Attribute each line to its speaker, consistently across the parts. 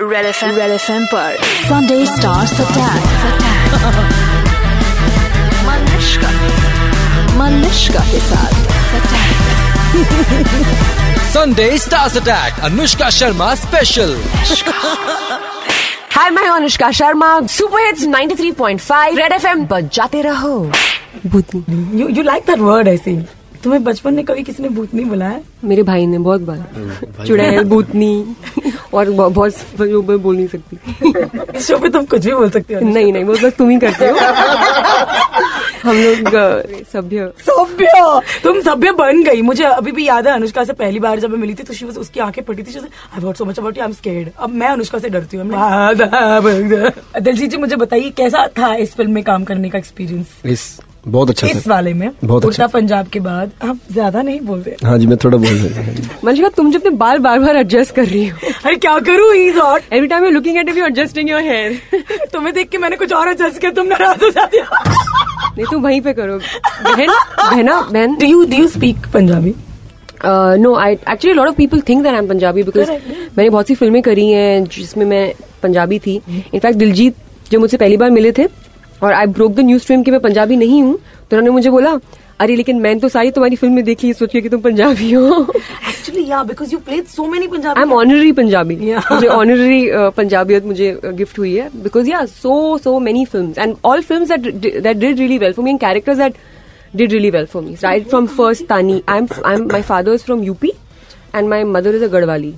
Speaker 1: Red F M red F M पर Sunday stars attack मनुष्का मनुष्का के साथ
Speaker 2: Sunday Stars Attack, Anushka Sharma Special.
Speaker 3: Hi मैं Anushka Sharma super hits 93.5 red FM पर जाते रहो भूतनी।
Speaker 4: You you like that word ऐसे तुम्हें बचपन में कभी किसी ने भूतनी बुलाया
Speaker 3: मेरे भाई ने बहुत बार चुड़ैल भूतनी। और बहुत मैं बोल नहीं सकती।
Speaker 4: इस शो पे तुम कुछ भी बोल सकते हो
Speaker 3: नहीं नहीं वो बस तुम ही करते हो। हम लोग सभ्य।
Speaker 4: सभ्य! तुम सभ्य बन गई। मुझे अभी भी याद है अनुष्का से पहली बार जब मैं मिली थी तो शी उसकी आँखें फटी थी। I what so much about I am scared अब मैं अनुष्का से डरती हूँ। मैं- दिलजीत जी मुझे बताइए कैसा था इस फ़िल्म में काम करने का एक्सपीरियंस
Speaker 5: इस बहुत अच्छा
Speaker 4: इस वाले में
Speaker 5: बहुत
Speaker 4: उल्टा
Speaker 5: अच्छा।
Speaker 4: पंजाब के बाद आप ज़्यादा नहीं बोलते
Speaker 5: हाँ जी मैं थोड़ा बोल रहा हूँ।
Speaker 3: मंशिका तुम जब अपने बाल बार बार एडजस्ट कर रही हो।
Speaker 4: अरे क्या करूँ he hot
Speaker 3: every time you looking at you adjusting your hair
Speaker 4: तुम्हें देख के मैंने कुछ और एडजस्ट किया तुम नाराज़ हो जाती हो।
Speaker 3: नहीं तुम वहीं पे करो। बहन बहना बहन।
Speaker 4: Do you do you speak Punjabi
Speaker 3: no I actually lot of people think that I am Punjabi because मैंने बहुत सी फ़िल्में करी हैं जिसमें मैं पंजाबी थी। इनफैक्ट दिलजीत जो मुझसे पहली बार मिले थे और I broke the news stream कि मैं पंजाबी नहीं हूँ। तो उन्होंने मुझे बोला अरे लेकिन मैंने तो सारी तुम्हारी फ़िल्म में देखी है, सोच के कि तुम पंजाबी हो।
Speaker 4: Actually yeah because you played so
Speaker 3: many
Speaker 4: Punjabi
Speaker 3: I am honorary
Speaker 4: Punjabi
Speaker 3: मुझे ऑनररी पंजाबियत मुझे गिफ्ट हुई है because yeah so so many film and all film that did really well for me and characters that did really well for me right from first Taani I am I am my father is from UP and my mother is a Garhwali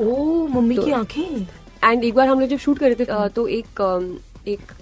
Speaker 4: O mummy की आँखें?
Speaker 3: And एक बार हम लोग जब shoot कर रहे थे तो एक एक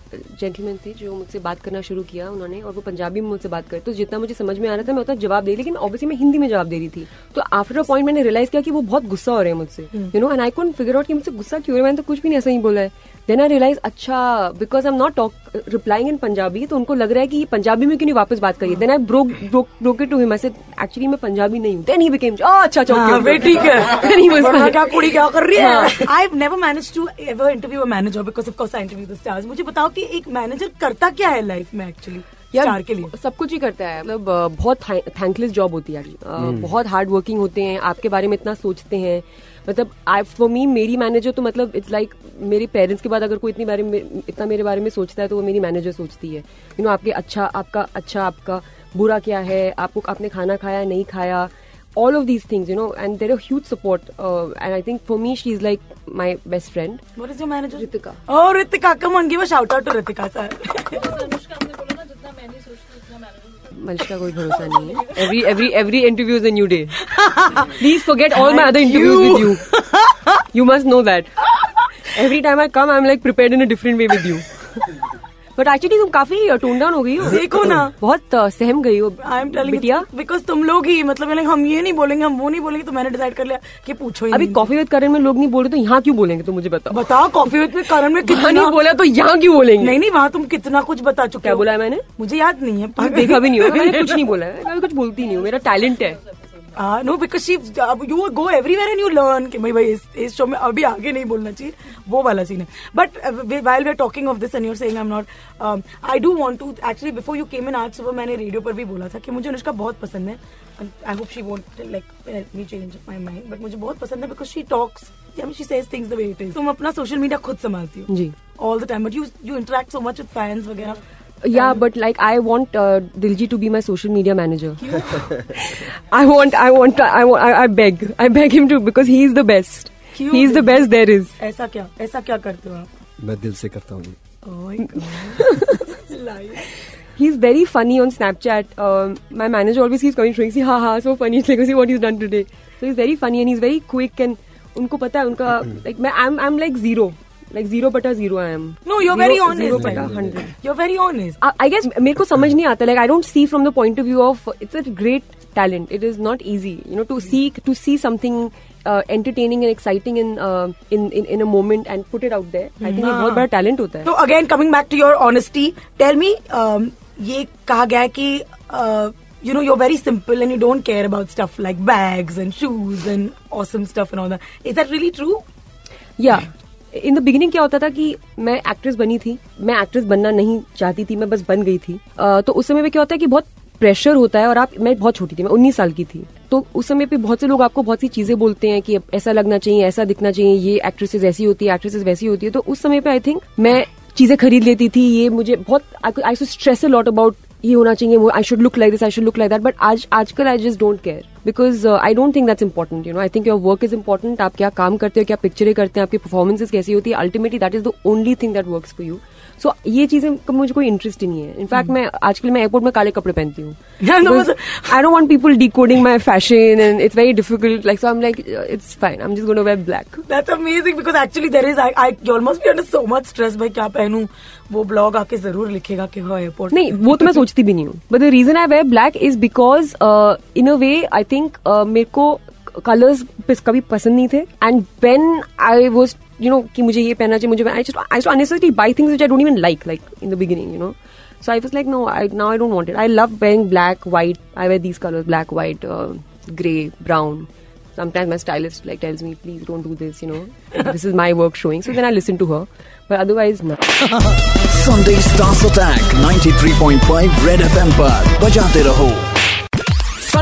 Speaker 3: जेंटलमैन थे जो मुझसे बात करना शुरू किया उन्होंने और वो पंजाबी में मुझसे बात करे। तो जितना मुझे समझ में आ रहा था मैं उतना जवाब दे रही लेकिन ऑब्वियसली मैं हिंदी में जवाब दे रही थी। तो आफ्टर अ पॉइंट मैंने रियलाइज़ किया कि वो बहुत गुस्सा हो रहे हैं मुझसे। You know and I can't figure out कि मुझसे गुस्सा क्यों मैंने तो कुछ भी नहीं ऐसा ही बोला है। देन आई रियलाइज़ अच्छा because I am not talk replying in Punjabi तो उनको लग रहा है कि ये पंजाबी में क्यों नहीं वापस बात करिए then I broke broke it to him I said actually मैं पंजाबी नहीं हूँ। देन ही बिकेम अच्छा अच्छा
Speaker 4: ठीक है क्या कुड़ी क्या कर रही है। I never manage to ever interview a manager because of course I interview the stars मुझे बताओ कि एक मैनेजर करता क्या है लाइफ में एक्चुअली स्टार के लिए।
Speaker 3: सब कुछ ही करता है। मतलब बहुत थैंकलेस जॉब होती है actually. अ, बहुत हार्ड वर्किंग होते हैं आपके बारे में इतना सोचते हैं। मतलब आई फॉर मी मेरी मैनेजर तो मतलब इट्स लाइक मेरे पेरेंट्स के बाद अगर कोई इतनी बारे में इतना मेरे बारे में सोचता है तो वो मेरी मैनेजर सोचती है। यू नो आपके अच्छा आपका अच्छा आपका बुरा क्या है? आपको आपने खाना खाया नहीं खाया? all of these things you know and they're a huge support uh, and i think for me she's like my best friend
Speaker 4: what is your manager
Speaker 3: Ritika.
Speaker 4: Oh Ritika come on give a shout out to Ritika sir
Speaker 3: Malika कोई भरोसा नहीं है every every every interview is a new day please forget all my other interviews with you you must know that every time I come I am like prepared in a different way with you but actually तुम काफ़ी tone down हो गई हो।
Speaker 4: देखो ना।
Speaker 3: बहुत सहम गई हो
Speaker 4: आई एम टेलिंग बिकॉज़ तुम लोग ही मतलब हम ये नहीं बोलेंगे हम वो नहीं बोलेंगे तो मैंने डिसाइड कर लिया कि पूछो ही
Speaker 3: अभी कॉफ़ी विद करण में लोग नहीं बोल रहे तो यहाँ क्यों बोलेंगे तुम मुझे बताओ?
Speaker 4: बताओ कॉफ़ी विद में करण में कितना
Speaker 3: नहीं बोला तो यहाँ क्यों बोलेंगे?
Speaker 4: नहीं नहीं वहाँ तुम कितना कुछ बता चुके
Speaker 3: क्या बोला है मैंने?
Speaker 4: मुझे याद नहीं है
Speaker 3: देखा भी नहीं होगा मैंने कुछ नहीं बोला है। मैं कुछ बोलती नहीं हूँ मेरा टैलेंट है।
Speaker 4: No because she you go everywhere and you learn कि भाई भाई इस, इस शो में अभी आगे नहीं बोलना चाहिए। वो वाला सीन है। But while we are talking of this and you're saying I am not I do want to actually before you came in आज सुबह मैंने रेडियो पर भी बोला था कि मुझे अनुष्का बहुत पसंद है। I hope she won't like me change my mind but मुझे बहुत पसंद है because she talks she says things the way it is तुम अपना सोशल मीडिया खुद संभालती हो।
Speaker 3: जी।
Speaker 4: All the time but you you interact so much with fans वगैरह।
Speaker 3: Yeah, um, but like I want uh, Diljit to be my social media manager. I want, I want, I want, I, I beg, I beg him to because he is the best.
Speaker 4: क्यों
Speaker 3: He is the best there is.
Speaker 4: ऐसा क्या ऐसा क्या करते हो आप
Speaker 5: मैं दिल से करता हूँ
Speaker 4: Oh.
Speaker 3: He's very funny on Snapchat. Um, my manager always keeps coming showing, see, ha ha, so funny. It's like, see what he's done today. So he's very funny and he's very quick and उनको पता है उनका like मैं I'm I'm like zero. Like zero बटा zero I am.
Speaker 4: No, you're
Speaker 3: Zero-
Speaker 4: very
Speaker 3: Zero
Speaker 4: honest.
Speaker 3: बटा hundred.
Speaker 4: You're very honest.
Speaker 3: I I guess मेरे को समझ नहीं आता like I don't see from the point of view of it's a great talent. It is not easy, you know, to see to see something uh, entertaining and exciting in, uh, in in in a moment and put it out there. I think ये बहुत बड़ा talent होता है.
Speaker 4: तो again coming back to your honesty tell me ये कहा गया है कि you know you're very simple and you don't care about stuff like bags and shoes and awesome stuff and all that. Is that really true?
Speaker 3: या in the beginning क्या होता था कि मैं एक्ट्रेस बनी थी मैं एक्ट्रेस बनना नहीं चाहती थी मैं बस बन गई थी। अ, तो उस समय में क्या होता है कि बहुत प्रेशर होता है और आप मैं बहुत छोटी थी मैं 19 साल की थी। तो उस समय पे बहुत से लोग आपको बहुत सी चीज़ें बोलते हैं कि ऐसा लगना चाहिए ऐसा दिखना चाहिए ये एक्ट्रेसेस ऐसी होती है एक्ट्रेसेस वैसी होती है। तो उस समय पे आई थिंक मैं चीज़ें खरीद लेती थी ये मुझे बहुत I stress a lot about ये होना चाहिए I should look like this I should look like that but आज आजकल I just don't care because I don't think that's important you know I think your work is important आप क्या काम करते हो क्या पिक्चरें करते हैं आपकी परफॉर्मेंसेज कैसी होती है? Ultimately that is the only thing that work for you so ये चीज़ें का मुझे कोई इंटरेस्ट ही नहीं है. इनफैक्ट मैं आजकल मैं एयरपोर्ट में काले कपड़े पहनती हूँ. I don't want people decoding my fashion and it's very difficult like so I am like it's fine I am just gonna wear black
Speaker 4: That's amazing because actually there is I, I you must be under so much stress. भाई क्या पहनूं? वो blog आके ज़रूर लिखेगा कि हाँ airport
Speaker 3: नहीं वो तो मैं सोचती भी नहीं हूँ. But the reason I wear black is because in a way I think मेरे को कलर्स कभी पसंद नहीं थे and when I was you know कि मुझे ये पहनना चाहिए मुझे I I so unnecessary buy things I don't even like like in the beginning you know I was like, no, I, now I don't want it. I love wearing black, white. I wear these colors, black, white, uh, gray, brown. Sometimes my stylist like tells me, please don't do this, you know. this is my work showing. So then I listen to her. But otherwise, no.
Speaker 6: Sunday Stars Attack 93.5 Red FM पर बजाते रहो